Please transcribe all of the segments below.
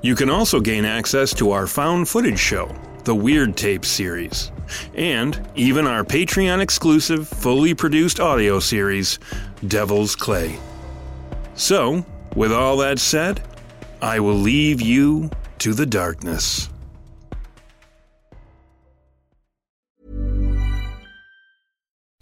You can also gain access to our found footage show, the Weird Tape series, and even our Patreon exclusive, fully produced audio series, Devil's Clay. So, with all that said, I will leave you to the darkness.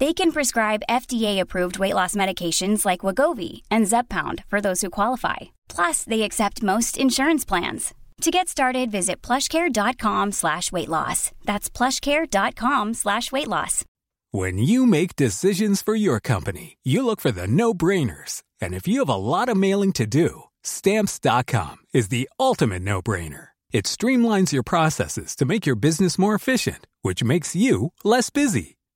They can prescribe FDA-approved weight loss medications like Wegovy and Zepbound for those who qualify. Plus, they accept most insurance plans. To get started, visit plushcare.com slash weight loss. That's plushcare.com slash weight loss. When you make decisions for your company, you look for the no brainers. And if you have a lot of mailing to do, stamps.com is the ultimate no brainer. It streamlines your processes to make your business more efficient, which makes you less busy.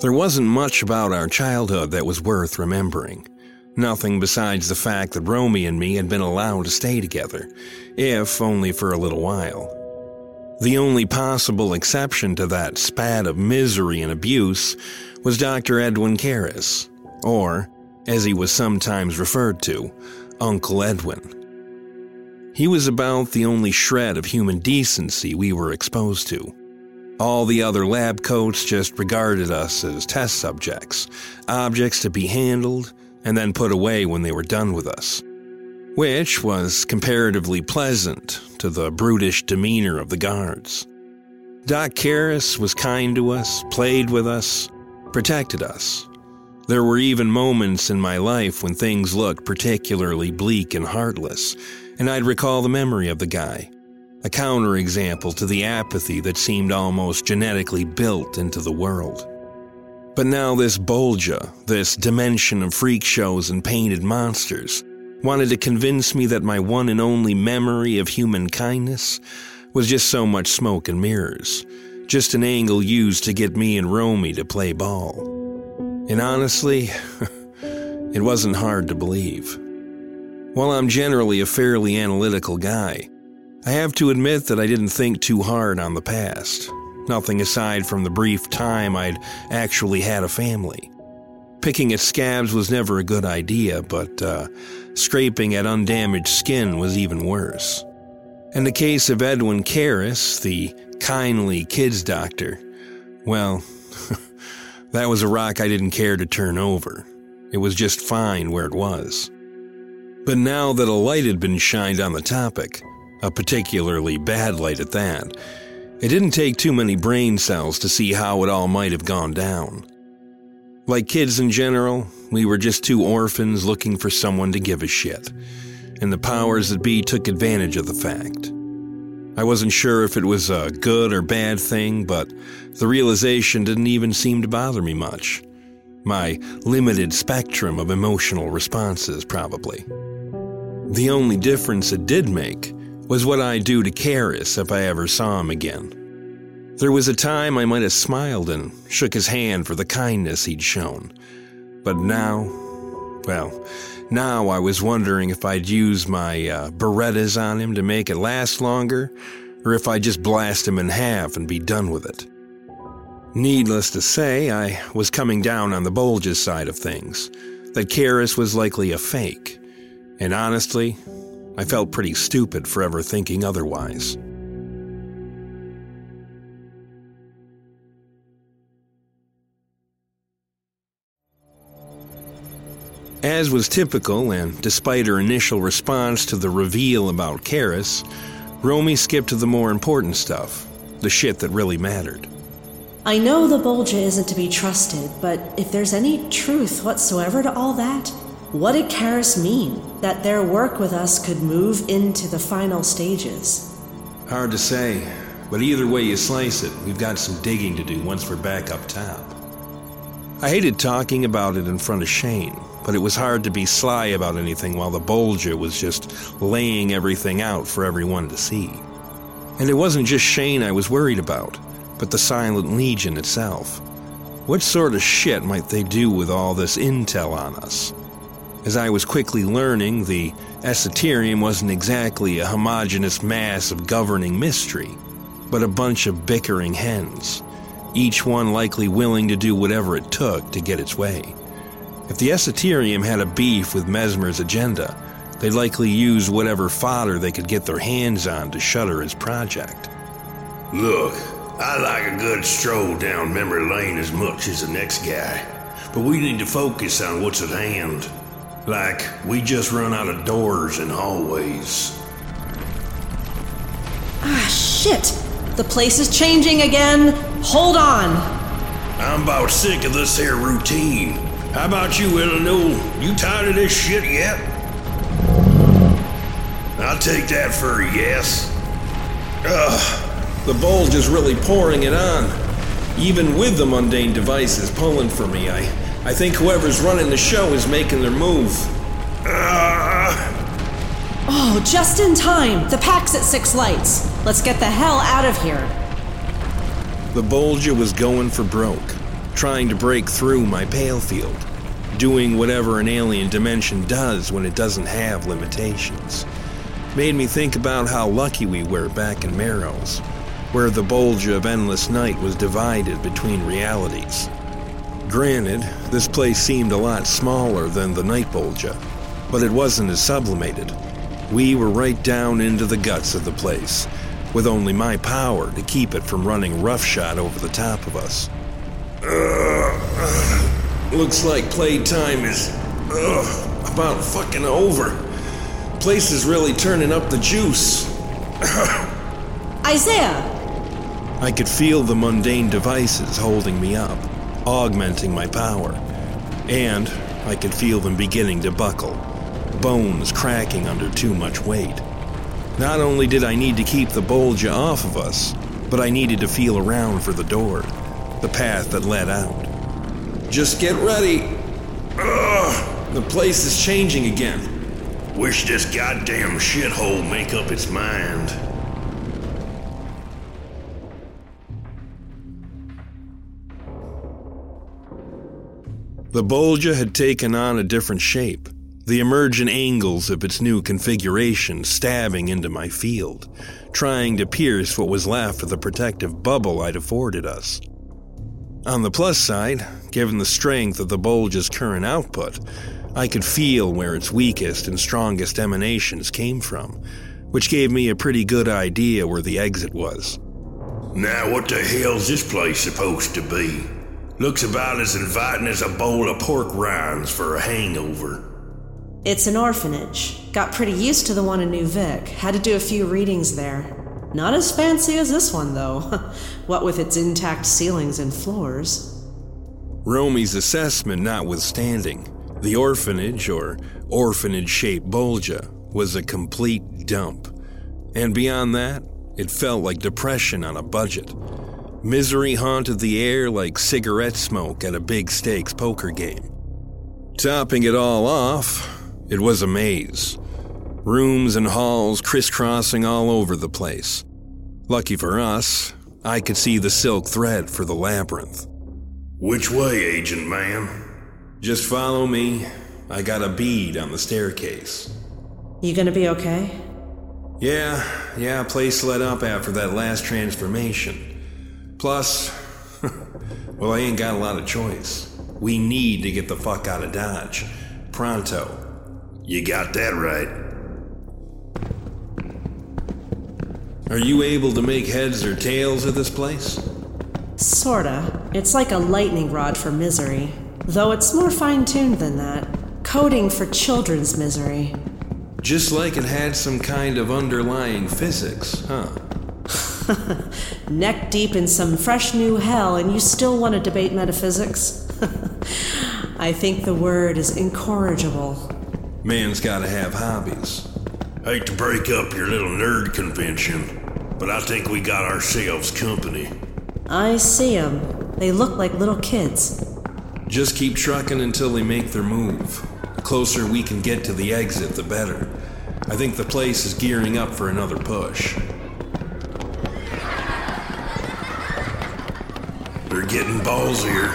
There wasn't much about our childhood that was worth remembering. Nothing besides the fact that Romy and me had been allowed to stay together, if only for a little while. The only possible exception to that spat of misery and abuse was Dr. Edwin Karras, or, as he was sometimes referred to, Uncle Edwin. He was about the only shred of human decency we were exposed to. All the other lab coats just regarded us as test subjects, objects to be handled and then put away when they were done with us, which was comparatively pleasant to the brutish demeanor of the guards. Doc Karras was kind to us, played with us, protected us. There were even moments in my life when things looked particularly bleak and heartless, and I'd recall the memory of the guy a counterexample to the apathy that seemed almost genetically built into the world. But now this Bolgia, this dimension of freak shows and painted monsters, wanted to convince me that my one and only memory of human kindness was just so much smoke and mirrors, just an angle used to get me and Romy to play ball. And honestly, it wasn't hard to believe. While I'm generally a fairly analytical guy, I have to admit that I didn't think too hard on the past, nothing aside from the brief time I'd actually had a family. Picking at scabs was never a good idea, but uh, scraping at undamaged skin was even worse. In the case of Edwin Karras, the kindly kids doctor, well, that was a rock I didn't care to turn over. It was just fine where it was. But now that a light had been shined on the topic, a particularly bad light at that. It didn't take too many brain cells to see how it all might have gone down. Like kids in general, we were just two orphans looking for someone to give a shit, and the powers that be took advantage of the fact. I wasn't sure if it was a good or bad thing, but the realization didn't even seem to bother me much. My limited spectrum of emotional responses, probably. The only difference it did make was what I'd do to Karras if I ever saw him again. There was a time I might have smiled and shook his hand for the kindness he'd shown. But now, well, now I was wondering if I'd use my uh, Berettas on him to make it last longer, or if I'd just blast him in half and be done with it. Needless to say, I was coming down on the Bolgia side of things, that Karras was likely a fake. And honestly, I felt pretty stupid for ever thinking otherwise. As was typical, and despite her initial response to the reveal about Karras, Romy skipped to the more important stuff, the shit that really mattered. I know the Bolgia isn't to be trusted, but if there's any truth whatsoever to all that, what did Karras mean? That their work with us could move into the final stages? Hard to say, but either way you slice it, we've got some digging to do once we're back up top. I hated talking about it in front of Shane, but it was hard to be sly about anything while the Bolgia was just laying everything out for everyone to see. And it wasn't just Shane I was worried about, but the Silent Legion itself. What sort of shit might they do with all this intel on us? As I was quickly learning, the esoterium wasn't exactly a homogeneous mass of governing mystery, but a bunch of bickering hens, each one likely willing to do whatever it took to get its way. If the esoterium had a beef with Mesmer's agenda, they'd likely use whatever fodder they could get their hands on to shutter his project. Look, I like a good stroll down memory lane as much as the next guy, but we need to focus on what's at hand. Like, we just run out of doors and hallways. Ah, shit! The place is changing again! Hold on! I'm about sick of this here routine. How about you, Eleanor? You tired of this shit yet? I'll take that for a yes. Ugh, the Bolgia is really pouring it on. Even with the mundane devices pulling for me, I, I think whoever's running the show is making their move. Oh, just in time. The pack's at six lights. Let's get the hell out of here. The Bolgia was going for broke, trying to break through my pale field, doing whatever an alien dimension does when it doesn't have limitations. Made me think about how lucky we were back in Marrows, where the Bolgia of Endless Night was divided between realities. Granted, this place seemed a lot smaller than the Night Bolgia, but it wasn't as sublimated. We were right down into the guts of the place, with only my power to keep it from running roughshod over the top of us. Uh, looks like playtime is uh, about fucking over. Place is really turning up the juice. Isaiah! I could feel the mundane devices holding me up, augmenting my power. And I could feel them beginning to buckle, bones cracking under too much weight. Not only did I need to keep the Bolgia off of us, but I needed to feel around for the door, the path that led out. Just get ready. Ugh, the place is changing again. Wish this goddamn shithole make up its mind. The Bolgia had taken on a different shape, the emergent angles of its new configuration stabbing into my field, trying to pierce what was left of the protective bubble I'd afforded us. On the plus side, given the strength of the Bolgia's current output, I could feel where its weakest and strongest emanations came from, which gave me a pretty good idea where the exit was. Now, what the hell's this place supposed to be? Looks about as inviting as a bowl of pork rinds for a hangover. It's an orphanage. Got pretty used to the one in New Vic. Had to do a few readings there. Not as fancy as this one, though. what with its intact ceilings and floors. Romy's assessment notwithstanding, the orphanage, or orphanage shaped Bolgia, was a complete dump. And beyond that, it felt like depression on a budget. Misery haunted the air like cigarette smoke at a big stakes poker game. Topping it all off, it was a maze. Rooms and halls crisscrossing all over the place. Lucky for us, I could see the silk thread for the labyrinth. Which way, Agent Man? Just follow me. I got a bead on the staircase. You gonna be okay? Yeah, yeah, place lit up after that last transformation. Plus, well, I ain't got a lot of choice. We need to get the fuck out of Dodge. Pronto. You got that right. Are you able to make heads or tails of this place? Sorta. It's like a lightning rod for misery. Though it's more fine tuned than that. Coding for children's misery. Just like it had some kind of underlying physics, huh? Neck deep in some fresh new hell, and you still want to debate metaphysics? I think the word is incorrigible. Man's gotta have hobbies. Hate to break up your little nerd convention, but I think we got ourselves company. I see 'em. They look like little kids. Just keep trucking until they make their move. The closer we can get to the exit, the better. I think the place is gearing up for another push. They're getting ballsier.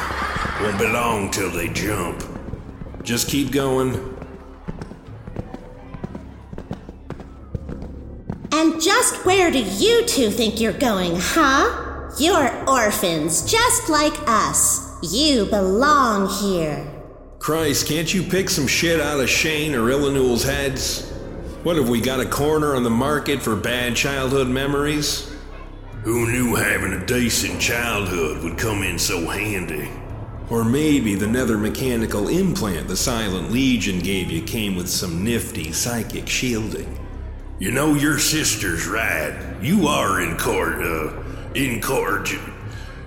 Won't be long till they jump. Just keep going. And just where do you two think you're going, huh? You're orphans, just like us. You belong here. Christ, can't you pick some shit out of Shane or Illinul's heads? What have we got a corner on the market for bad childhood memories? Who knew having a decent childhood would come in so handy? Or maybe the nether mechanical implant the Silent Legion gave you came with some nifty psychic shielding. You know your sister's right. You are in court, uh, in court.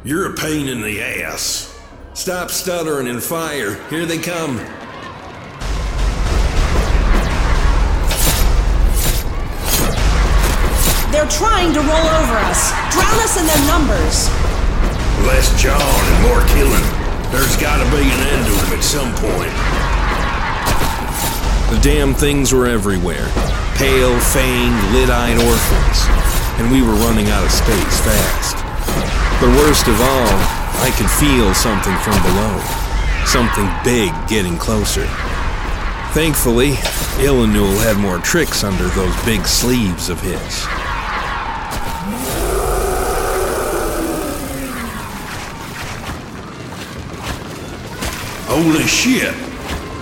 You're a pain in the ass. Stop stuttering and fire. Here they come. Trying to roll over us. Drown us in their numbers. Less jawing and more killing. There's gotta be an end to them at some point. The damn things were everywhere. Pale, fanged, lit-eyed orphans. And we were running out of space fast. But worst of all, I could feel something from below. Something big getting closer. Thankfully, Illinul had more tricks under those big sleeves of his. Holy shit!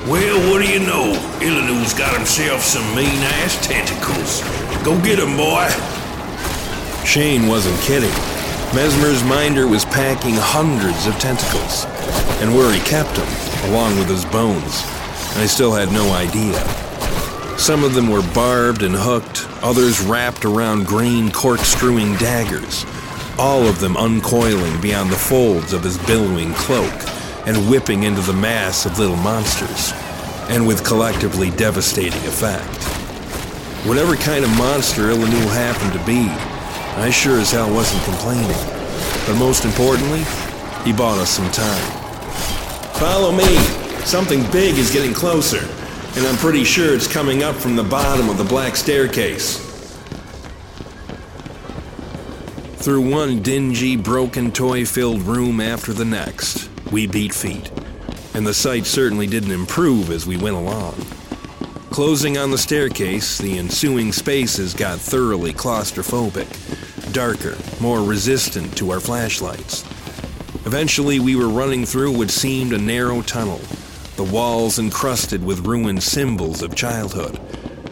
Well, what do you know? Illinul's got himself some mean ass tentacles. Go get 'em, boy. Shane wasn't kidding. Mesmer's minder was packing hundreds of tentacles. And where he kept them, along with his bones, I still had no idea. Some of them were barbed and hooked, others wrapped around green corkscrewing daggers, all of them uncoiling beyond the folds of his billowing cloak and whipping into the mass of little monsters, and with collectively devastating effect. Whatever kind of monster Illinul happened to be, I sure as hell wasn't complaining. But most importantly, he bought us some time. Follow me! Something big is getting closer, and I'm pretty sure it's coming up from the bottom of the black staircase. Through one dingy, broken, toy filled room after the next, we beat feet, and the sight certainly didn't improve as we went along. Closing on the staircase, the ensuing spaces got thoroughly claustrophobic, darker, more resistant to our flashlights. Eventually, we were running through what seemed a narrow tunnel, the walls encrusted with ruined symbols of childhood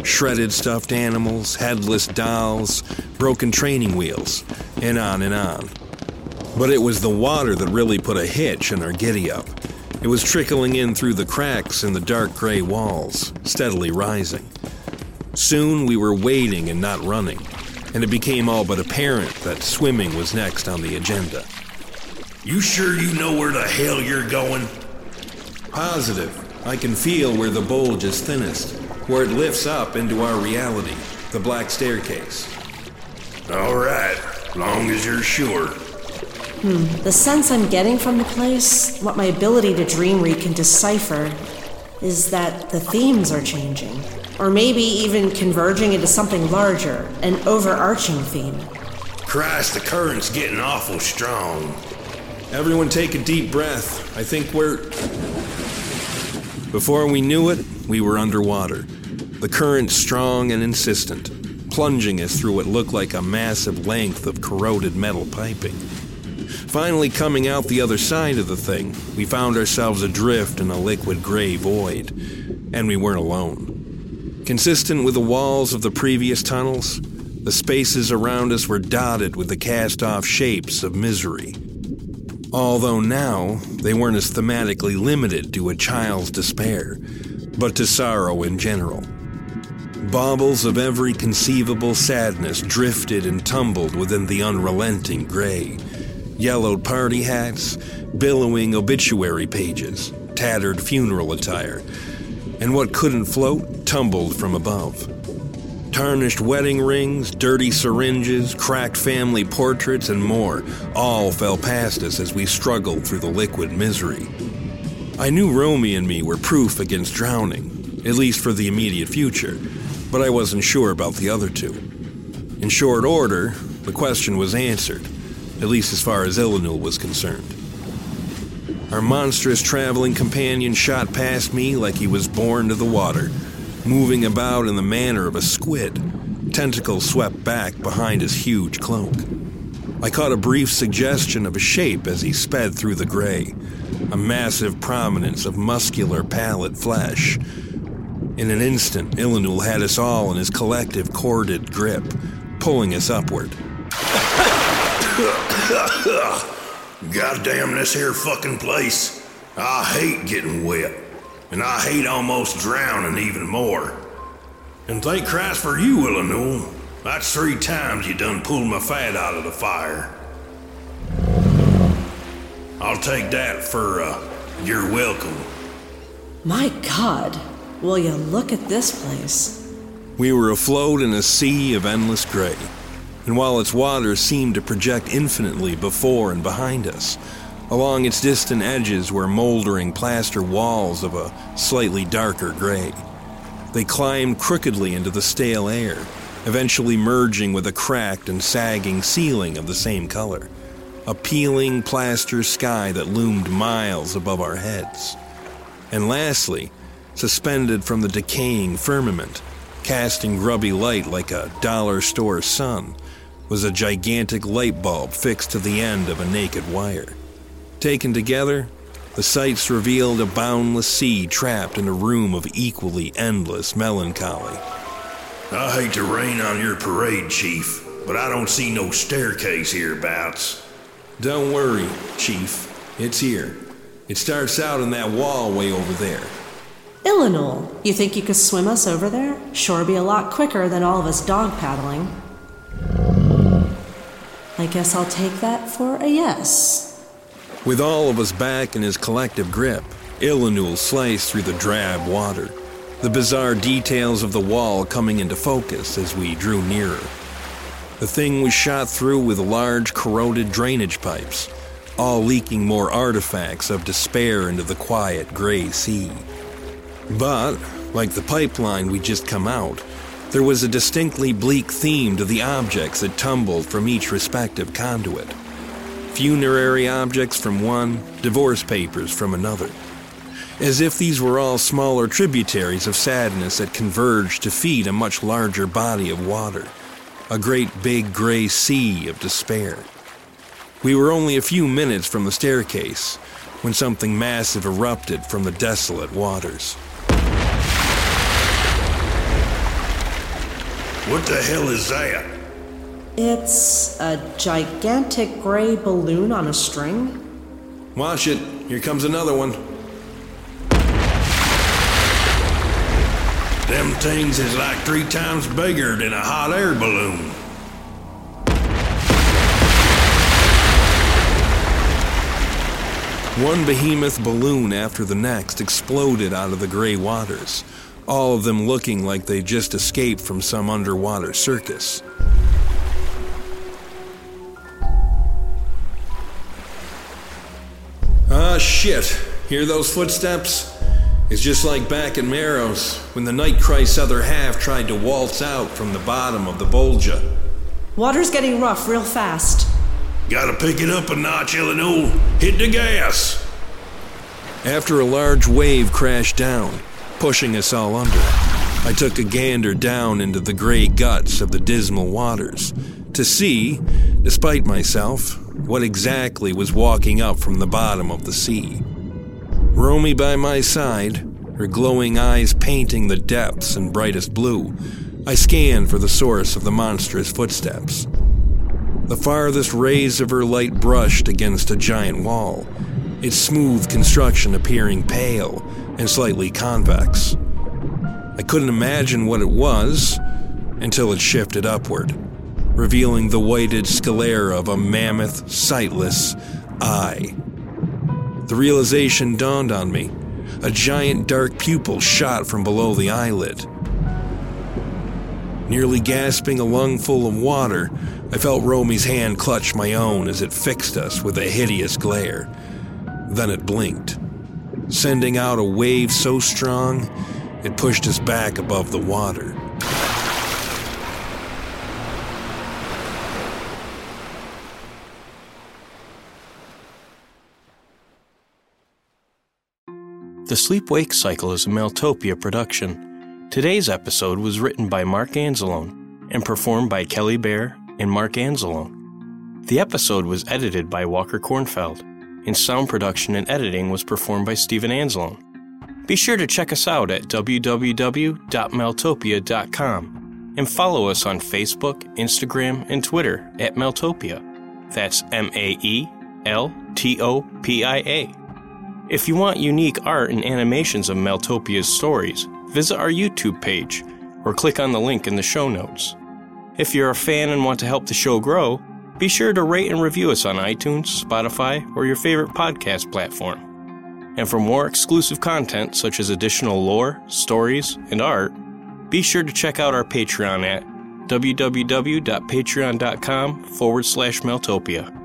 shredded stuffed animals, headless dolls, broken training wheels, and on and on. But it was the water that really put a hitch in our giddy up. It was trickling in through the cracks in the dark gray walls, steadily rising. Soon we were wading and not running, and it became all but apparent that swimming was next on the agenda. You sure you know where the hell you're going? Positive. I can feel where the Bolgia is thinnest, where it lifts up into our reality, the black staircase. All right, long as you're sure. Hmm. The sense I'm getting from the place, what my ability to dream read can decipher, is that the themes are changing. Or maybe even converging into something larger, an overarching theme. Christ, the current's getting awful strong. Everyone take a deep breath. I think we're. Before we knew it, we were underwater. The current strong and insistent, plunging us through what looked like a massive length of corroded metal piping. Finally, coming out the other side of the thing, we found ourselves adrift in a liquid gray void. And we weren't alone. Consistent with the walls of the previous tunnels, the spaces around us were dotted with the cast off shapes of misery. Although now, they weren't as thematically limited to a child's despair, but to sorrow in general. Baubles of every conceivable sadness drifted and tumbled within the unrelenting gray. Yellowed party hats, billowing obituary pages, tattered funeral attire, and what couldn't float tumbled from above. Tarnished wedding rings, dirty syringes, cracked family portraits, and more all fell past us as we struggled through the liquid misery. I knew Romy and me were proof against drowning, at least for the immediate future, but I wasn't sure about the other two. In short order, the question was answered, at least as far as Illinul was concerned. Our monstrous traveling companion shot past me like he was born to the water, moving about in the manner of a squid, tentacles swept back behind his huge cloak. I caught a brief suggestion of a shape as he sped through the gray, a massive prominence of muscular, pallid flesh. In an instant, Illinul had us all in his collective corded grip, pulling us upward. Goddamn this here fucking place. I hate getting wet. And I hate almost drowning even more. And thank Christ for you, Illinul. That's three times you done pulled my fat out of the fire. I'll take that for, uh, you're welcome. My god, will you look at this place? We were afloat in a sea of endless gray. And while its waters seemed to project infinitely before and behind us, along its distant edges were moldering plaster walls of a slightly darker gray. They climbed crookedly into the stale air, eventually merging with a cracked and sagging ceiling of the same color, a peeling plaster sky that loomed miles above our heads. And lastly, suspended from the decaying firmament, casting grubby light like a dollar store sun, was a gigantic light bulb fixed to the end of a naked wire. Taken together, the sights revealed a boundless sea trapped in a room of equally endless melancholy. I hate to rain on your parade, Chief, but I don't see no staircase hereabouts. Don't worry, Chief. It's here. It starts out in that wall way over there. Illinul, you think you could swim us over there? Sure be a lot quicker than all of us dog paddling. I guess I'll take that for a yes. With all of us back in his collective grip, Illinul sliced through the drab water, the bizarre details of the wall coming into focus as we drew nearer. The thing was shot through with large corroded drainage pipes, all leaking more artifacts of despair into the quiet gray sea. But, like the pipeline we just come out, there was a distinctly bleak theme to the objects that tumbled from each respective conduit. Funerary objects from one, divorce papers from another. As if these were all smaller tributaries of sadness that converged to feed a much larger body of water, a great big gray sea of despair. We were only a few minutes from the staircase when something massive erupted from the desolate waters. What the hell is that? It's a gigantic gray balloon on a string. Watch it. Here comes another one. Them things is like three times bigger than a hot air balloon. One behemoth balloon after the next exploded out of the gray waters, all of them looking like they just escaped from some underwater circus. Ah, shit. Hear those footsteps? It's just like back in Maros when the Night Christ's other half tried to waltz out from the bottom of the Bolgia. Water's getting rough real fast. Gotta pick it up a notch, Illinul. Hit the gas. After a large wave crashed down, pushing us all under, I took a gander down into the gray guts of the dismal waters to see, despite myself, what exactly was walking up from the bottom of the sea. Romy by my side, her glowing eyes painting the depths in brightest blue, I scanned for the source of the monstrous footsteps. The farthest rays of her light brushed against a giant wall, its smooth construction appearing pale and slightly convex. I couldn't imagine what it was until it shifted upward, revealing the whited sclera of a mammoth, sightless eye. The realization dawned on me. A giant dark pupil shot from below the eyelid. Nearly gasping a lungful of water, I felt Romy's hand clutch my own as it fixed us with a hideous glare. Then it blinked, sending out a wave so strong it pushed us back above the water. The Sleep Wake Cycle is a Maeltopia production. Today's episode was written by Mark Anzalone and performed by Kelly Bair and Mark Anzalone. The episode was edited by Walker Kornfeld, and sound production and editing was performed by Steven Anzalone. Be sure to check us out at www.maeltopia.com and follow us on Facebook, Instagram, and Twitter at Maeltopia. That's M A E L T O P I A. If you want unique art and animations of Maeltopia's stories, visit our YouTube page or click on the link in the show notes. If you're a fan and want to help the show grow, be sure to rate and review us on iTunes, Spotify, or your favorite podcast platform. And for more exclusive content such as additional lore, stories, and art, be sure to check out our Patreon at www.patreon.com forward slash Maeltopia.